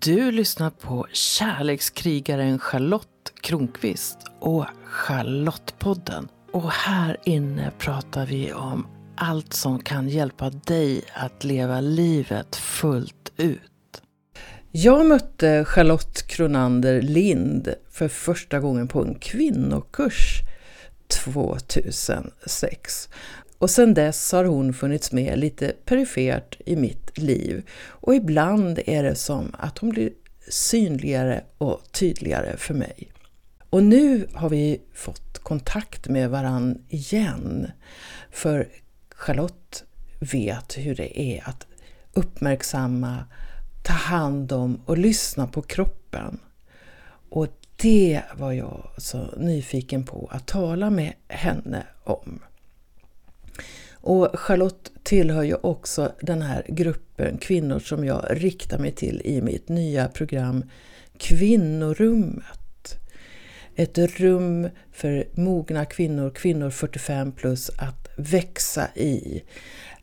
Du lyssnar på kärlekskrigaren Charlotte Kronqvist och Charlottepodden. Och här inne pratar vi om allt som kan hjälpa dig att leva livet fullt ut. Jag mötte Charlotte Kronander Lind för första gången på en kvinnokurs 2006. Och sedan dess har hon funnits med lite perifert i mitt liv. Och ibland är det som att hon blir synligare och tydligare för mig. Och nu har vi fått kontakt med varann igen. För Charlotte vet hur det är att uppmärksamma, ta hand om och lyssna på kroppen. Och det var jag så nyfiken på att tala med henne om. Och Charlotte tillhör ju också den här gruppen kvinnor som jag riktar mig till i mitt nya program Kvinnorummet. Ett rum för mogna kvinnor, kvinnor 45 plus, att växa i,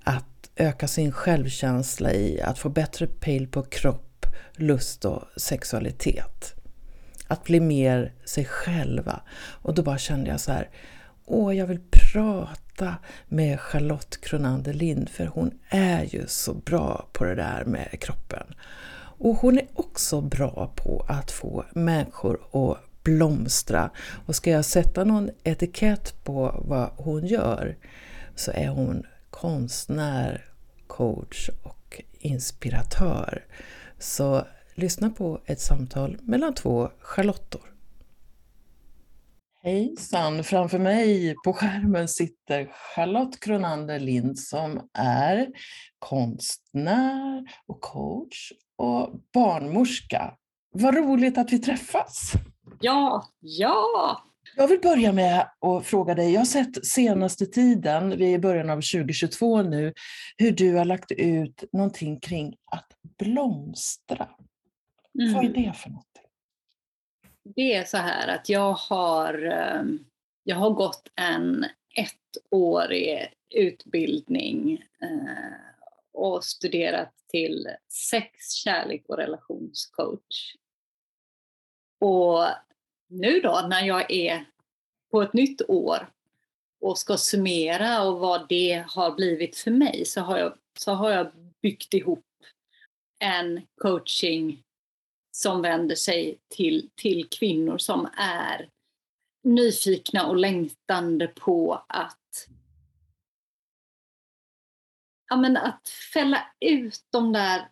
att öka sin självkänsla i, att få bättre pejl på kropp, lust och sexualitet. Att bli mer sig själva. Och då bara kände jag så här, åh, jag vill prata med Charlotte Kronander Lind för hon är ju så bra på det där med kroppen. Och hon är också bra på att få människor att blomstra. Och ska jag sätta någon etikett på vad hon gör så är hon konstnär, coach och inspiratör. Så lyssna på ett samtal mellan två Charlottor. Hejsan! Framför mig på skärmen sitter Charlotte Kronander Lind som är konstnär och coach och barnmorska. Vad roligt att vi träffas! Ja, ja! Jag vill börja med att fråga dig, jag har sett senaste tiden, vi är i början av 2022 nu, hur du har lagt ut någonting kring att blomstra. Mm. Vad är det för något? Det är så här att jag har, ehm, jag har gått en ettårig utbildning eh, och studerat till sex, kärlek och relationscoach. Och nu då när jag är på ett nytt år och ska summera och vad det har blivit för mig så har jag, så har jag byggt ihop en coaching som vänder sig till, till kvinnor som är nyfikna och längtande på att ja, men att fälla ut de där,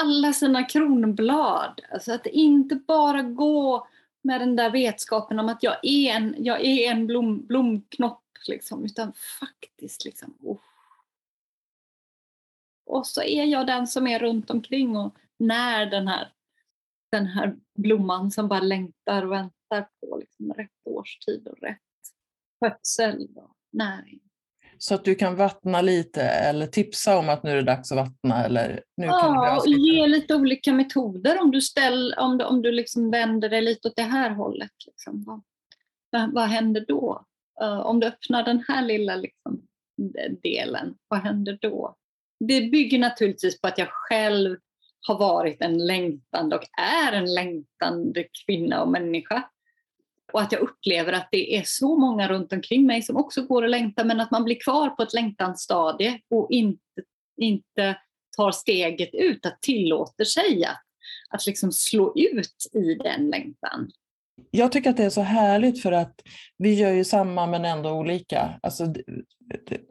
alla sina kronblad. Alltså att inte bara gå med den där vetskapen om att jag är en, jag är en blom, blomknopp, liksom, utan faktiskt liksom, oh. Och så är jag den som är runt omkring och när den här den här blomman som bara längtar och väntar på liksom rätt årstid och rätt skötsel och näring. Så att du kan vattna lite eller tipsa om att nu är det dags att vattna? Eller nu ja, kan och ge lite olika metoder om du, ställ, om du, om du liksom vänder dig lite åt det här hållet. Liksom. Vad, vad, vad händer då? Uh, om du öppnar den här lilla liksom, delen, vad händer då? Det bygger naturligtvis på att jag själv har varit en längtande och är en längtande kvinna och människa. Och att jag upplever att det är så många runt omkring mig som också går och längtar men att man blir kvar på ett längtansstadie och inte, inte tar steget ut, att tillåter sig att, att liksom slå ut i den längtan jag tycker att det är så härligt för att vi gör ju samma men ändå olika. Alltså,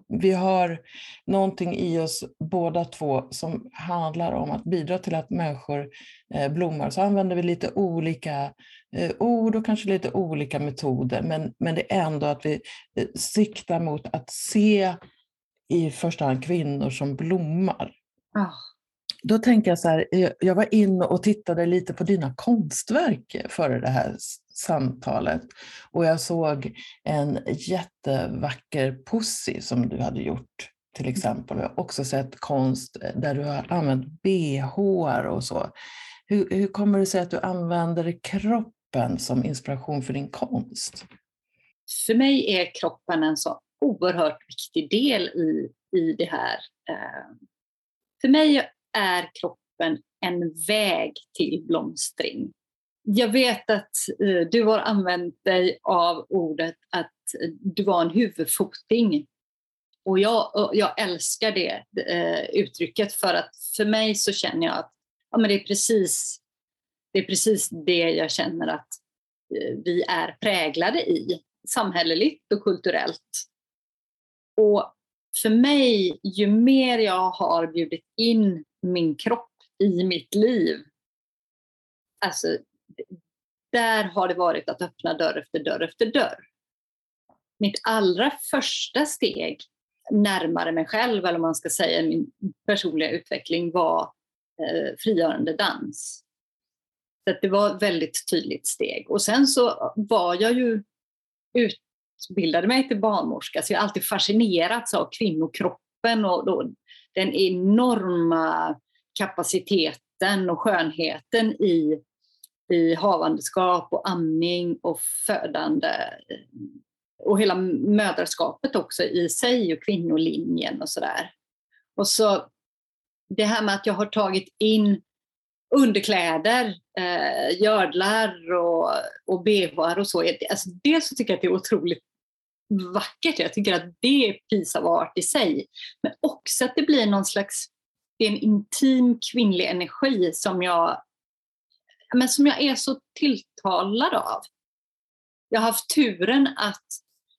vi har någonting i oss båda två som handlar om att bidra till att människor eh, blommar. Så använder vi lite olika eh, ord och kanske lite olika metoder, men, men det är ändå att vi eh, siktar mot att se i första hand kvinnor som blommar. Oh. Då tänker jag så här, jag var inne och tittade lite på dina konstverk före det här samtalet och jag såg en jättevacker pussy som du hade gjort till mm. exempel. Jag har också sett konst där du har använt bh och så. Hur, hur kommer det sig att du använder kroppen som inspiration för din konst? För mig är kroppen en så oerhört viktig del i, i det här. Eh, för mig är kroppen en väg till blomstring. Jag vet att eh, du har använt dig av ordet att eh, du var en huvudfoting. Och jag, eh, jag älskar det eh, uttrycket för att för mig så känner jag att ja, men det, är precis, det är precis det jag känner att eh, vi är präglade i, samhälleligt och kulturellt. Och för mig, ju mer jag har bjudit in min kropp i mitt liv, alltså där har det varit att öppna dörr efter dörr efter dörr. Mitt allra första steg närmare mig själv, eller om man ska säga min personliga utveckling, var eh, frigörande dans. Så det var ett väldigt tydligt steg. Och sen så var jag ju utbildade mig till barnmorska, så jag har alltid fascinerats av kvinnokroppen och då, den enorma kapaciteten och skönheten i, i havandeskap och amning och födande eh, och hela mödraskapet också i sig och kvinnolinjen och sådär. Och så det här med att jag har tagit in underkläder, eh, gördlar och, och bh och så. Alltså dels så tycker jag att det är otroligt vackert. Jag tycker att det är piece of art i sig. Men också att det blir någon slags, det är en intim kvinnlig energi som jag, men som jag är så tilltalad av. Jag har haft turen att,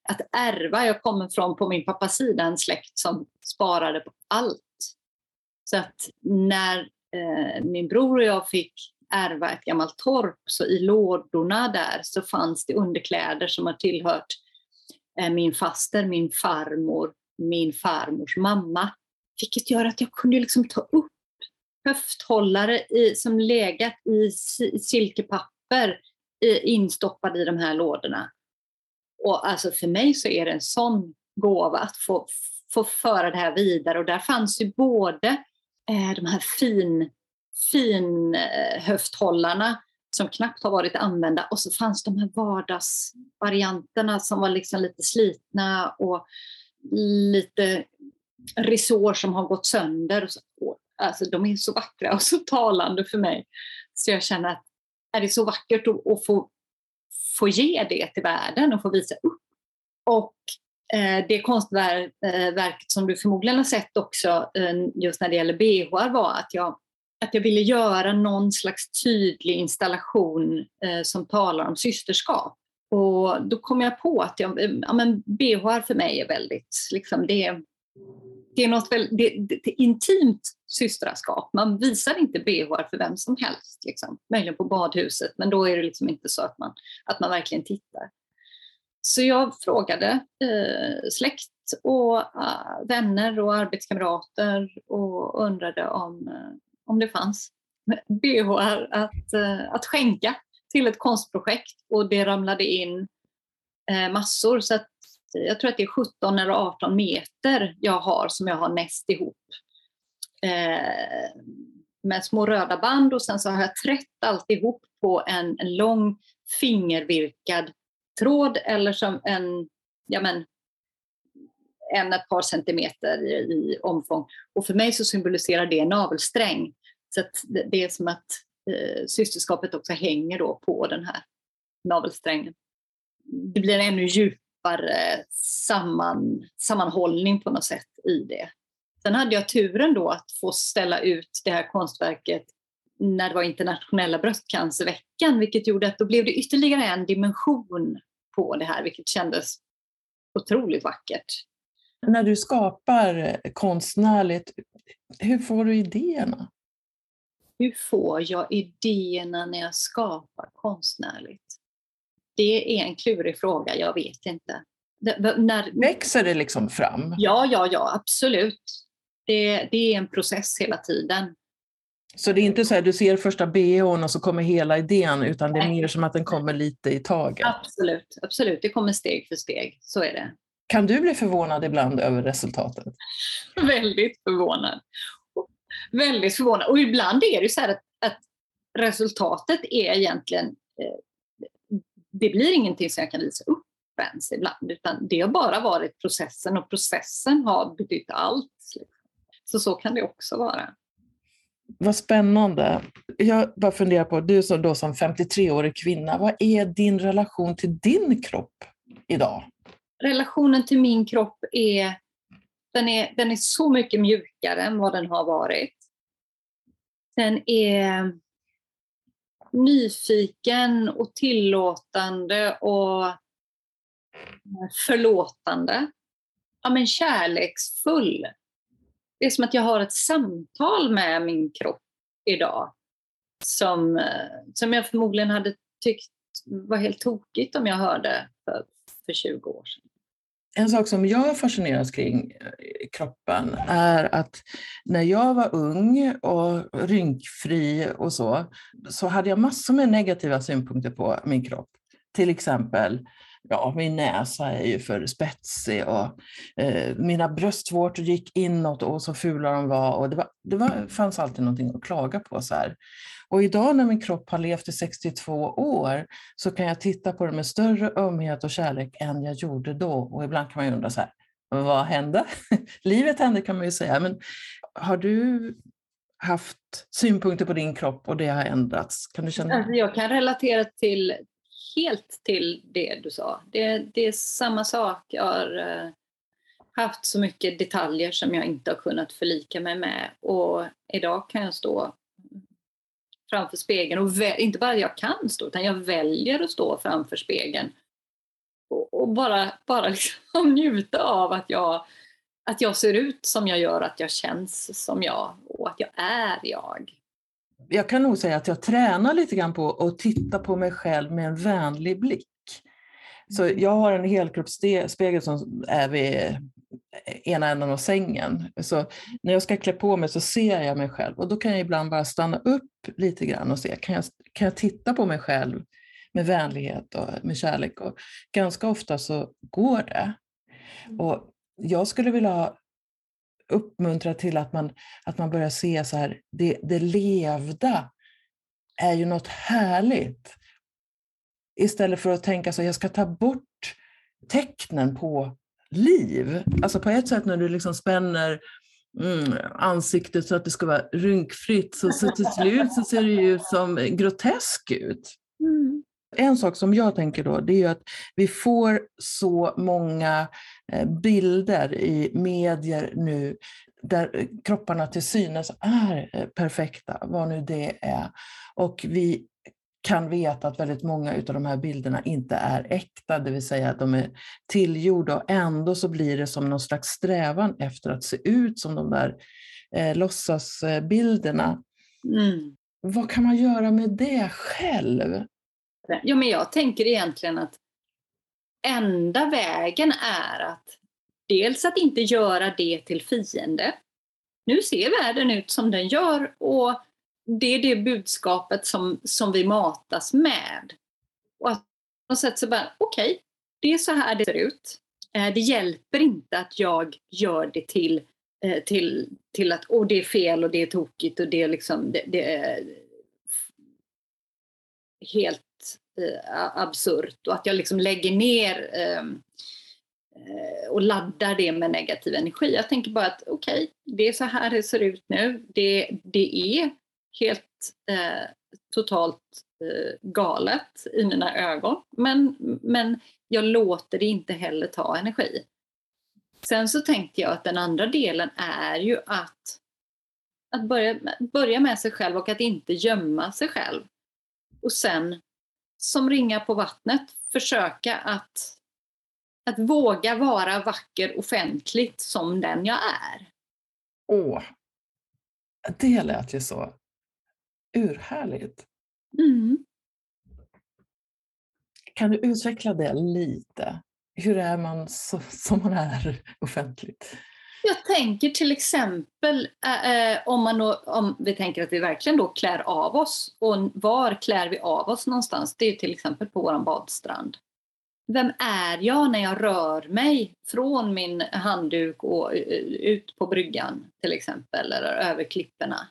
att ärva, jag kommer från på min pappas sida en släkt som sparade på allt. Så att när eh, min bror och jag fick ärva ett gammalt torp så i lådorna där så fanns det underkläder som har tillhört Eh, min faster, min farmor, min farmors mamma. Vilket gör att jag kunde liksom ta upp höfthållare i, som legat i silkepapper i, instoppade i de här lådorna. Och alltså för mig så är det en sån gåva att få, få föra det här vidare och där fanns ju både eh, de här fin, fin eh, höfthållarna som knappt har varit använda och så fanns de här vardagsvarianterna som var liksom lite slitna och lite resår som har gått sönder. Och så, och, alltså, de är så vackra och så talande för mig. Så jag känner att är det så vackert att, att få, få ge det till världen och få visa upp. Och Eh, det konstverket eh, som du förmodligen har sett också eh, just när det gäller bh var att jag, att jag ville göra någon slags tydlig installation eh, som talar om systerskap. Och då kom jag på att jag, eh, ja, men BHR för mig är väldigt, liksom det, det är något väldigt, det, det, det intimt systraskap. Man visar inte BHR för vem som helst, liksom. möjligen på badhuset, men då är det liksom inte så att man, att man verkligen tittar. Så jag frågade eh, släkt och eh, vänner och arbetskamrater och undrade om, eh, om det fanns bh att, eh, att skänka till ett konstprojekt och det ramlade in eh, massor. Så att, jag tror att det är 17 eller 18 meter jag har som jag har näst ihop eh, med små röda band och sen så har jag trätt alltihop på en, en lång fingervirkad tråd eller som en, ja men, en ett par centimeter i, i omfång. Och för mig så symboliserar det en navelsträng. Så det, det, är som att eh, systerskapet också hänger då på den här navelsträngen. Det blir en ännu djupare samman, sammanhållning på något sätt i det. Sen hade jag turen då att få ställa ut det här konstverket när det var internationella bröstcancerveckan, vilket gjorde att då blev det ytterligare en dimension på det här, vilket kändes otroligt vackert. När du skapar konstnärligt, hur får du idéerna? Hur får jag idéerna när jag skapar konstnärligt? Det är en klurig fråga, jag vet inte. Det, när... Växer det liksom fram? Ja, ja, ja, absolut. Det, det är en process hela tiden. Så det är inte så att du ser första bhn och så kommer hela idén, utan det är mer som att den kommer lite i taget? Absolut, absolut. Det kommer steg för steg. Så är det. Kan du bli förvånad ibland över resultatet? Väldigt förvånad. Väldigt förvånad. Och ibland är det så här att, att resultatet är egentligen, eh, det blir ingenting som jag kan visa upp ens ibland, utan det har bara varit processen och processen har betytt allt. Så så kan det också vara. vad spännande. Jag bara funderar på, du som då som 53-årig kvinna, vad är din relation till din kropp idag? Relationen till min kropp är, den är, den är så mycket mjukare än vad den har varit. Den är nyfiken och tillåtande och förlåtande. Ja, men kärleksfull. Det är som att jag har ett samtal med min kropp idag som, som jag förmodligen hade tyckt var helt tokigt om jag hörde för, för 20 år sedan. En sak som jag fascineras kring eh, kroppen är att när jag var ung och rynkfri och så, så hade jag massor med negativa synpunkter på min kropp. Till exempel ja, min näsa är ju för spetsig och eh, mina bröstvårtor gick inåt och så fula de var. Och det, var, det var, fanns alltid någonting att klaga på. Så här. Och idag när min kropp har levt i 62 år så kan jag titta på det med större ömhet och kärlek än jag gjorde då. Och ibland kan man ju undra så här, vad hände? Livet hände kan man ju säga, men har du haft synpunkter på din kropp och det har ändrats? Kan du känna? Alltså jag kan relatera till, helt till det du sa. Det, det är samma sak. Jag har uh, haft så mycket detaljer som jag inte har kunnat förlika mig med och idag kan jag stå framför spegeln och inte bara jag kan stå utan jag väljer att stå framför spegeln och, och bara, bara liksom njuta av att jag, att jag ser ut som jag gör, att jag känns som jag och att jag är jag jag kan nog säga att jag tränar lite grann på att titta på mig själv med en vänlig blick. Så mm. jag har en helkroppsspegel som är vid ena änden av sängen. Så när jag ska klä på mig så ser jag mig själv och då kan jag ibland bara stanna upp lite grann och se, kan jag, kan jag titta på mig själv med vänlighet och med kärlek? Och ganska ofta så går det. Mm. Och jag skulle vilja uppmuntra till att man, att man börjar se så här, det, det levda är ju något härligt. Istället för att tänka så jag ska ta bort tecknen på liv. Alltså på ett sätt när du liksom spänner mm, ansiktet så att det ska vara rynkfritt, så, så till slut så ser det ju ut som grotesk ut. Mm. En sak som jag tänker då, det är att vi får så många eh, bilder i medier nu där kropparna till synes är eh, perfekta, vad nu det är. Och vi kan veta att väldigt många av de här bilderna inte är äkta, det vill säga att de är tillgjorda och ändå så blir det som någon slags strävan efter att se ut som de där eh, låtsasbilderna. Mm. Vad kan man göra med det själv? Ja, men jag tänker egentligen att enda vägen är att dels att inte göra det till fiende. Nu ser världen ut som den gör och det är det budskapet som, som vi matas med. Och att på något sätt så bara, okej, okay, det är så här det ser ut. Eh, det hjälper inte att jag gör det till, eh, till, till att oh, det är fel och det är tokigt och det är liksom det, det är helt Eh, absurt och att jag liksom lägger ner eh, eh, och laddar det med negativ energi. Jag tänker bara att okej, okay, det är så här det ser ut nu. Det, det är helt eh, totalt eh, galet i mina ögon. Men, men jag låter det inte heller ta energi. Sen så tänkte jag att den andra delen är ju att, att börja, börja med sig själv och att inte gömma sig själv. Och sen som ringa på vattnet försöka att, att våga vara vacker offentligt som den jag är. Åh, det lät ju så urhärligt. Mm. Kan du utveckla det lite? Hur är man så, som man är offentligt? Jag tänker till exempel eh, om, man då, om vi tänker att vi verkligen då klär av oss. Och var klär vi av oss någonstans? Det är till exempel på vår badstrand. Vem är jag när jag rör mig från min handduk och ut på bryggan till exempel, eller över klipporna?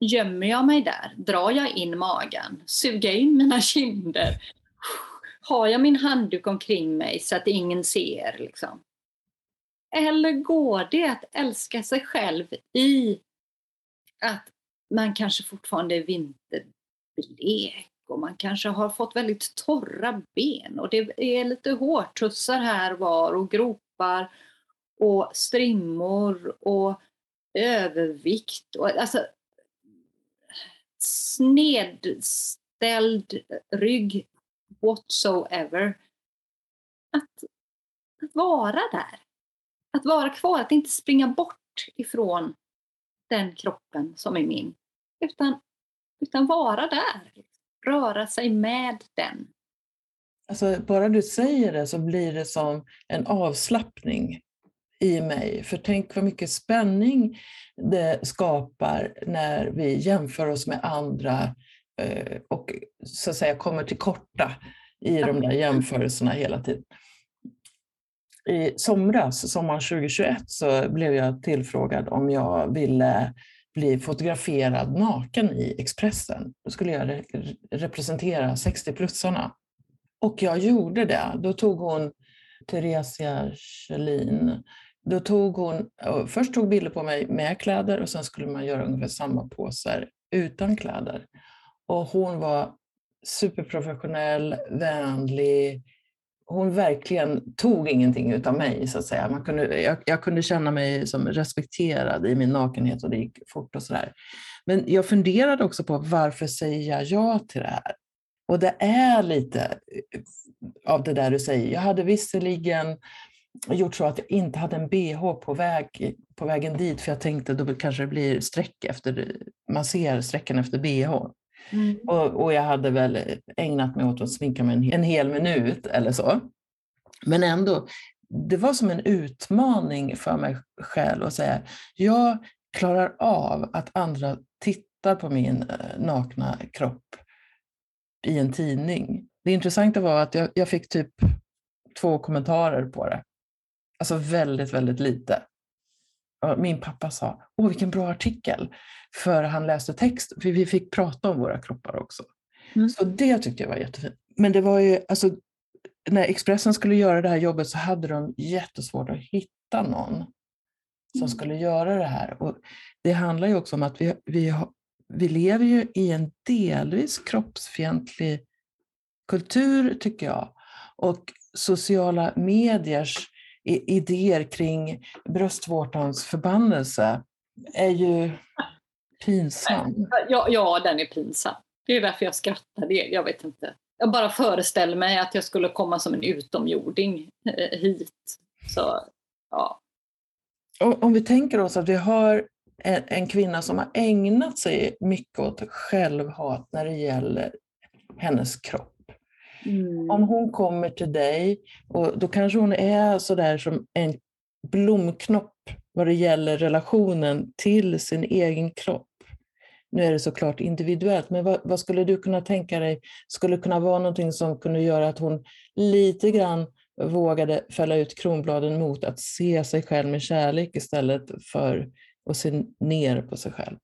Gömmer jag mig där? Drar jag in magen? Suger jag in mina kinder? Har jag min handduk omkring mig så att ingen ser? Liksom? Eller går det att älska sig själv i att man kanske fortfarande är vinterblek och man kanske har fått väldigt torra ben och det är lite hårtussar här var och gropar och strimmor och övervikt. Och, alltså, snedställd rygg whatsoever. Att, att vara där. Att vara kvar, att inte springa bort ifrån den kroppen som är min. Utan, utan vara där. Röra sig med den. Alltså, bara du säger det så blir det som en avslappning i mig. För tänk vad mycket spänning det skapar när vi jämför oss med andra eh, och så att säga kommer till korta i de där jämförelserna hela tiden. I somras, sommaren 2021, så blev jag tillfrågad om jag ville bli fotograferad naken i Expressen. Då skulle jag re representera 60-plussarna. Och jag gjorde det. Då tog hon Theresia Kjellin då tog hon, först tog bilder på mig med kläder och sen skulle man göra ungefär samma poser utan kläder. Och hon var superprofessionell, vänlig. Hon verkligen tog ingenting utav mig så att säga. Man kunde, jag, jag kunde känna mig som respekterad i min nakenhet och det gick fort och sådär. Men jag funderade också på varför säger jag ja till det här? Och det är lite eh, av det där du säger. Jag hade visserligen gjort så att jag inte hade en bh på, väg, på vägen dit för jag tänkte då kanske det blir streck efter, man ser strecken efter bh. Mm. Och, och, jag hade väl ägnat mig åt att sminka mig en, en hel minut eller så. Men ändå, det var som en utmaning för mig själv att säga, jag klarar av att andra tittar på min eh, nakna kropp i en tidning. Det intressanta var att jag, jag fick typ två kommentarer på det. Alltså väldigt, väldigt lite. Min pappa sa, åh vilken bra artikel, för han läste text, för vi fick prata om våra kroppar också. Mm. Så det tyckte jag var jättefint. Men det var ju, alltså, när Expressen skulle göra det här jobbet så hade de jättesvårt att hitta någon som mm. skulle göra det här. Och det handlar ju också om att vi, vi, vi lever ju i en delvis kroppsfientlig kultur, tycker jag. Och sociala mediers idéer kring bröstvårtans förbannelse är ju pinsam. Ja, ja, den är pinsam. Det är därför jag skrattar. Det, jag vet inte. Jag bara föreställer mig att jag skulle komma som en utomjording eh, hit. Så, ja. Om vi tänker oss att vi har en, en kvinna som har ägnat sig mycket åt självhat när det gäller hennes kropp. Mm. Om hon kommer till dig, och då kanske hon är sådär som en blomknopp vad det gäller relationen till sin egen kropp. Nu är det såklart individuellt, men vad, vad, skulle du kunna tänka dig skulle kunna vara någonting som kunde göra att hon lite grann vågade fälla ut kronbladen mot att se sig själv med kärlek istället för att se ner på sig själv?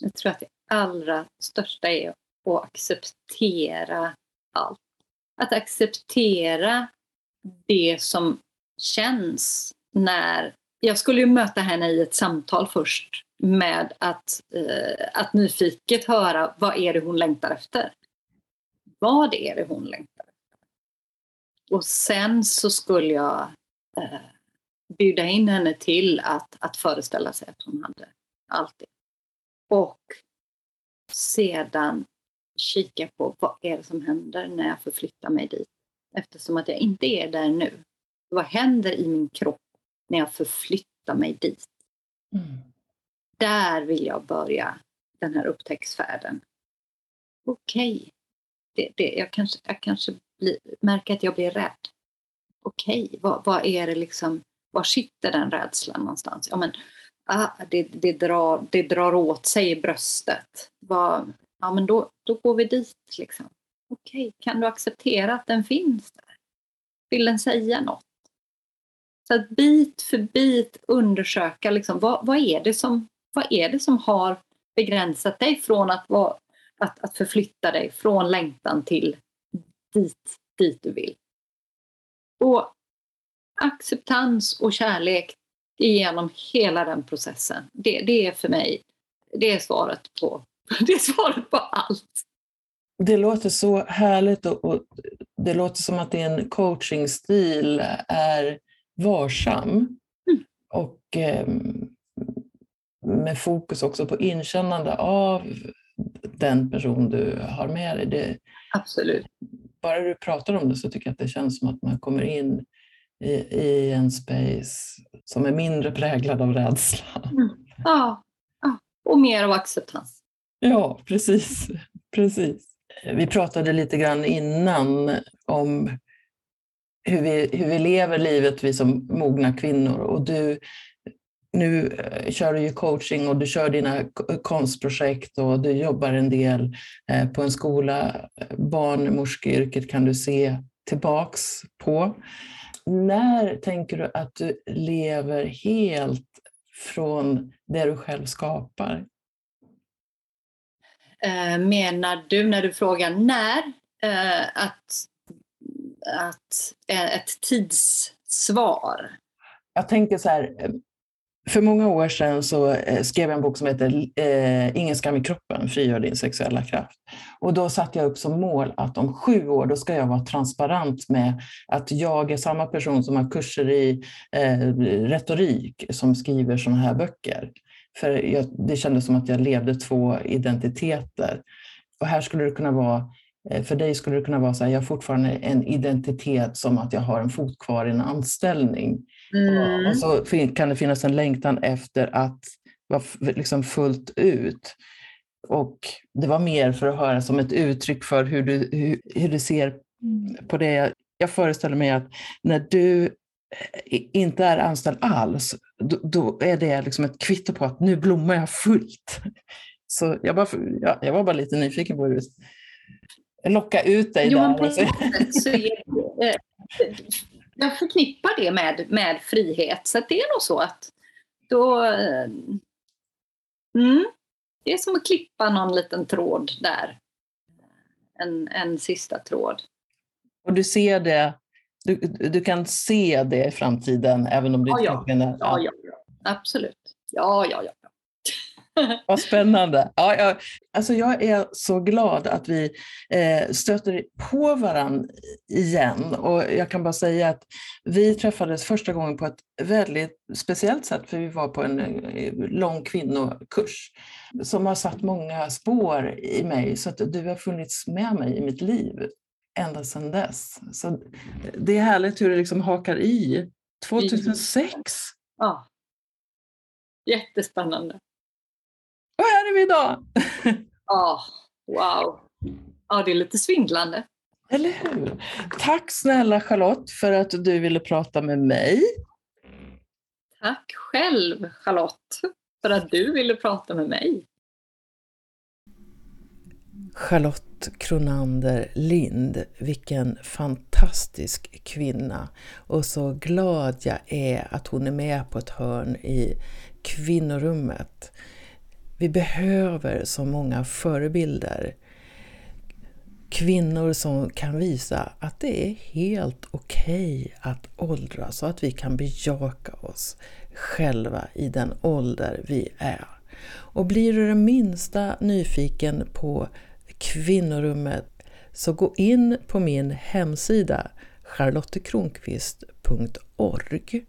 Jag tror att det allra största är att acceptera allt. Att acceptera det som känns när... Jag skulle ju möta henne i ett samtal först med att, eh, att nyfiket höra vad är det hon längtar efter. Vad är det hon längtar efter? Och sen så skulle jag eh, bjuda in henne till att, att föreställa sig att hon hade allt det. Och sedan kika på vad är det som händer när jag förflyttar mig dit. Eftersom att jag inte är där nu. Vad händer i min kropp när jag förflyttar mig dit? Mm. Där vill jag börja den här upptäcktsfärden. Okej, okay. det, det, jag kanske, jag kanske blir, märker att jag blir rädd. Okej, okay. vad, vad är det liksom, var sitter den rädslan någonstans? Ja, men, ah, det, det, drar, det drar åt sig i bröstet. Vad, ja men då, då går vi dit. Liksom. Okej, okay, kan du acceptera att den finns där? Vill den säga något? Så att bit för bit undersöka liksom, vad, vad, är det som, vad är det som har begränsat dig från att, vara, att, att förflytta dig från längtan till dit, dit du vill. Och acceptans och kärlek genom hela den processen. Det, det är för mig det är svaret på, det är svaret på allt. Det låter så härligt och, och det låter som att din coachingstil är varsam mm. och eh, med fokus också på inkännande av den person du har med dig. Det, Absolut. Bara du pratar om det så tycker jag att det känns som att man kommer in i, i en space som är mindre präglad av rädsla. Mm. Ja, ja, och mer av acceptans. Ja, precis. precis. Vi pratade lite grann innan om hur vi, hur vi lever livet, vi som mogna kvinnor. Och du, nu eh, kör du ju coaching och du kör dina konstprojekt och du jobbar en del eh, på en skola. Barnmorskeyrket kan du se tillbaks på. När tänker du att du lever helt från det du själv skapar? Eh, menar du när du frågar när? Eh, att, att eh, ett tidssvar? Jag tänker så här, för många år sedan så skrev jag en bok som heter Ingen skam i kroppen, frigör din sexuella kraft. Och då satte jag upp som mål att om sju år då ska jag vara transparent med att jag är samma person som har kurser i retorik som skriver sådana här böcker. För jag, det kändes som att jag levde två identiteter. Och här skulle det kunna vara eh, för dig skulle det kunna vara så här, jag har fortfarande en identitet som att jag har en fot kvar i en anställning. Mm. Och så kan det finnas en längtan efter att vara liksom fullt ut. Och det var mer för att höra som ett uttryck för hur du, hur, hur du ser på det. Jag föreställer mig att när du eh, inte är anställd alls, då, då är det liksom ett kvitto på att nu blommar jag fullt. Så jag, bara, ja, jag var bara lite nyfiken på hur du locka ut dig jo, där. På så är, jag förknippar det med, med frihet. Så det är nog så att då... Eh, mm, det är som att klippa någon liten tråd där. En, en sista tråd. Och du ser det, du, du kan se det i framtiden även om ja, inte ja. ja, ja, ja, absolut. Ja, ja, ja. Vad spännande. Ja, jag, alltså jag är så glad att vi eh, stöter på varandra igen. Och jag kan bara säga att vi träffades första gången på ett väldigt speciellt sätt, för vi var på en eh, lång kvinnokurs som har satt många spår i mig, så att du har funnits med mig i mitt liv ända sedan dess. Så det är härligt hur det liksom hakar i. 2006! Ja. Jättespännande. Och här är vi idag! Ja, wow. Ja, det är lite svindlande. Eller hur? Tack snälla Charlotte för att du ville prata med mig. Tack själv Charlotte för att du ville prata med mig. Charlotte Kronander Lind, vilken fantastisk kvinna. Och så glad jag är att hon är med på ett hörn i kvinnorummet. Vi behöver så många förebilder. Kvinnor som kan visa att det är helt okej okay att åldras och att vi kan bejaka oss själva i den ålder vi är. Och blir du det minsta nyfiken på kvinnorummet så gå in på min hemsida charlottekronqvist.org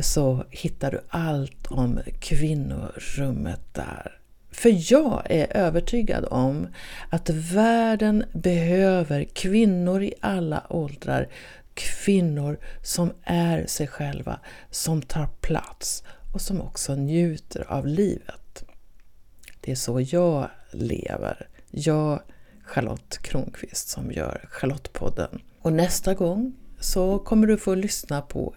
så hittar du allt om kvinnorummet där. För jag är övertygad om att världen behöver kvinnor i alla åldrar, kvinnor som är sig själva, som tar plats och som också njuter av livet. Det är så jag lever. Jag, Charlotte Kronqvist, som gör Charlottepodden. Och nästa gång så kommer du få lyssna på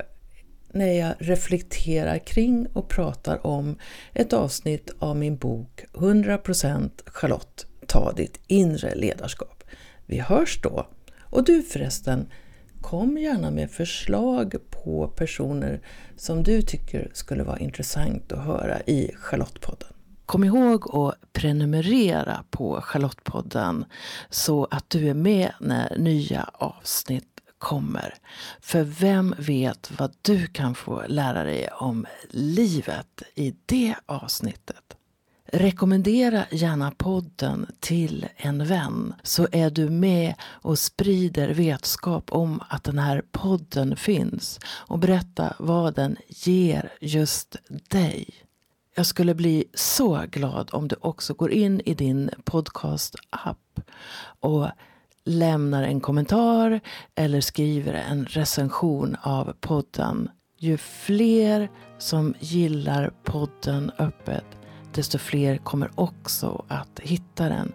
när jag reflekterar kring och pratar om ett avsnitt av min bok 100% Charlotte, ta ditt inre ledarskap. Vi hörs då! Och du förresten, kom gärna med förslag på personer som du tycker skulle vara intressant att höra i Charlottepodden. Kom ihåg att prenumerera på Charlottepodden så att du är med när nya avsnitt kommer. För vem vet vad du kan få lära dig om livet i det avsnittet? Rekommendera gärna podden till en vän så är du med och sprider vetskap om att den här podden finns och berätta vad den ger just dig. Jag skulle bli så glad om du också går in i din podcast-app och lämnar en kommentar eller skriver en recension av podden. Ju fler som gillar podden öppet, desto fler kommer också att hitta den.